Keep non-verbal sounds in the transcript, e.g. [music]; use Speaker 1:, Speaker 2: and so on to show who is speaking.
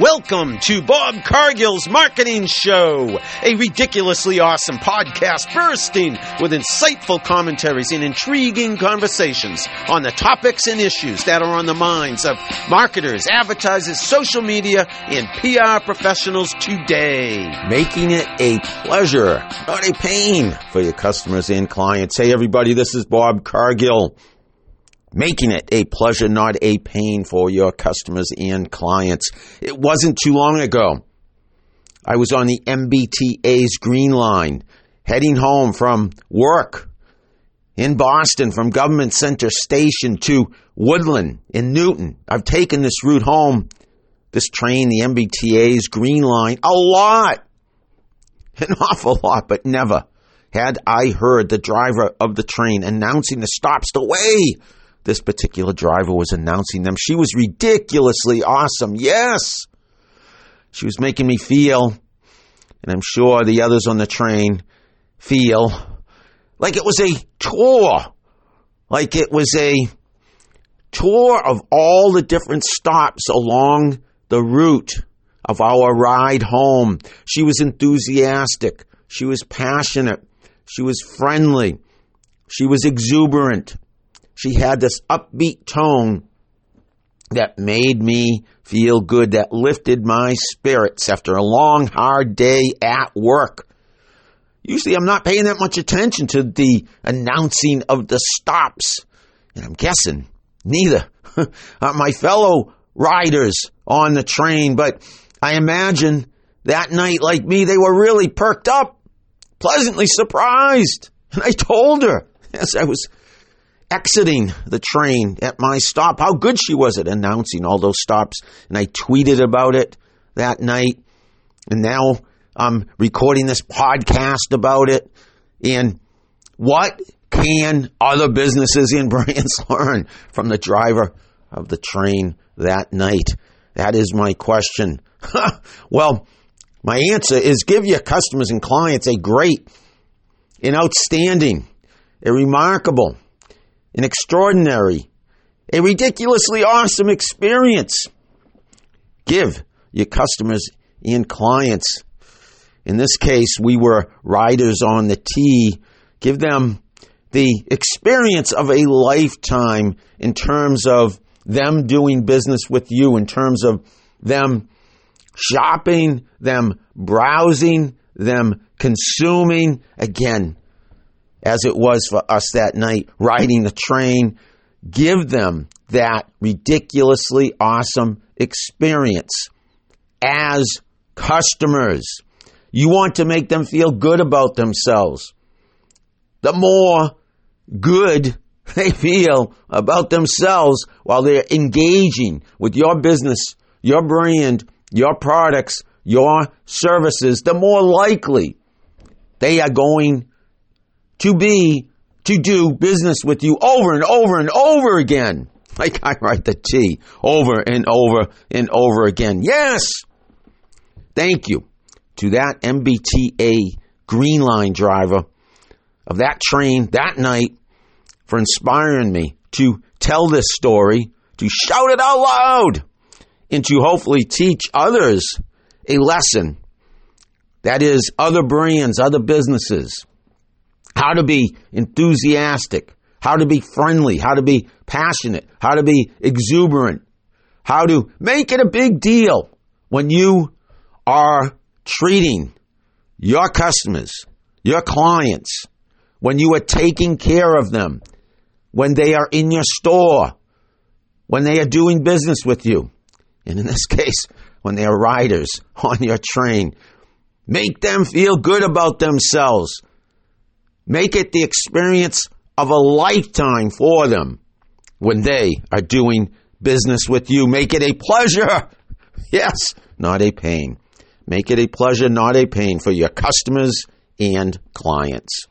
Speaker 1: Welcome to Bob Cargill's Marketing Show, a ridiculously awesome podcast bursting with insightful commentaries and intriguing conversations on the topics and issues that are on the minds of marketers, advertisers, social media, and PR professionals today.
Speaker 2: Making it a pleasure, not a pain for your customers and clients. Hey everybody, this is Bob Cargill making it a pleasure, not a pain for your customers and clients. It wasn't too long ago. I was on the MBTA's Green Line, heading home from work in Boston from Government Center Station to Woodland in Newton. I've taken this route home, this train, the MBTA's Green Line, a lot. An [laughs] awful lot, but never had I heard the driver of the train announcing the stops the way this particular driver was announcing them. She was ridiculously awesome. Yes. She was making me feel, and I'm sure the others on the train feel, like it was a tour. Like it was a tour of all the different stops along the route of our ride home. She was enthusiastic. She was passionate. She was friendly. She was exuberant. She had this upbeat tone that made me feel good, that lifted my spirits after a long, hard day at work. Usually I'm not paying that much attention to the announcing of the stops. And I'm guessing neither [laughs] are my fellow riders on the train, but I imagine that night, like me, they were really perked up, pleasantly surprised. And I told her [laughs] as I was exiting the train at my stop how good she was at announcing all those stops. And I tweeted about it that night. And now I'm recording this podcast about it. And what can other businesses and [laughs] brands learn from the driver of the train that night? That is my question. [laughs] well, my answer is give your customers and clients a great, an outstanding, a remarkable, an extraordinary, a ridiculously awesome experience. Give your customers and clients. In this case, we were riders on the T. Give them the experience of a lifetime in terms of them doing business with you, in terms of them shopping, them browsing, them consuming. Again, as it was for us that night riding the train. Give them that ridiculously awesome experience as customers. You want to make them feel good about themselves. The more good [laughs] they feel about themselves while they're engaging with your business, your brand, your products, your services, the more likely they are going to be to do business with you over and over and over again. [laughs] Like I write the T over and over and over again. Yes. Thank you to that MBTA Green Line driver of that train that night for inspiring me to tell this story, to shout it out loud, and to hopefully teach others a lesson. That is, other brands, other businesses how to be enthusiastic, how to be friendly, how to be passionate, how to be exuberant, how to make it a big deal when you are treating your customers, your clients, when you are taking care of them, when they are in your store, when they are doing business with you, and in this [laughs] case, when they are riders [laughs] on your train. Make them feel good about themselves. Make it the experience of a lifetime for them when they are doing business with you. Make it a pleasure. [laughs] Yes, not a pain. Make it a pleasure, not a pain for your customers and clients.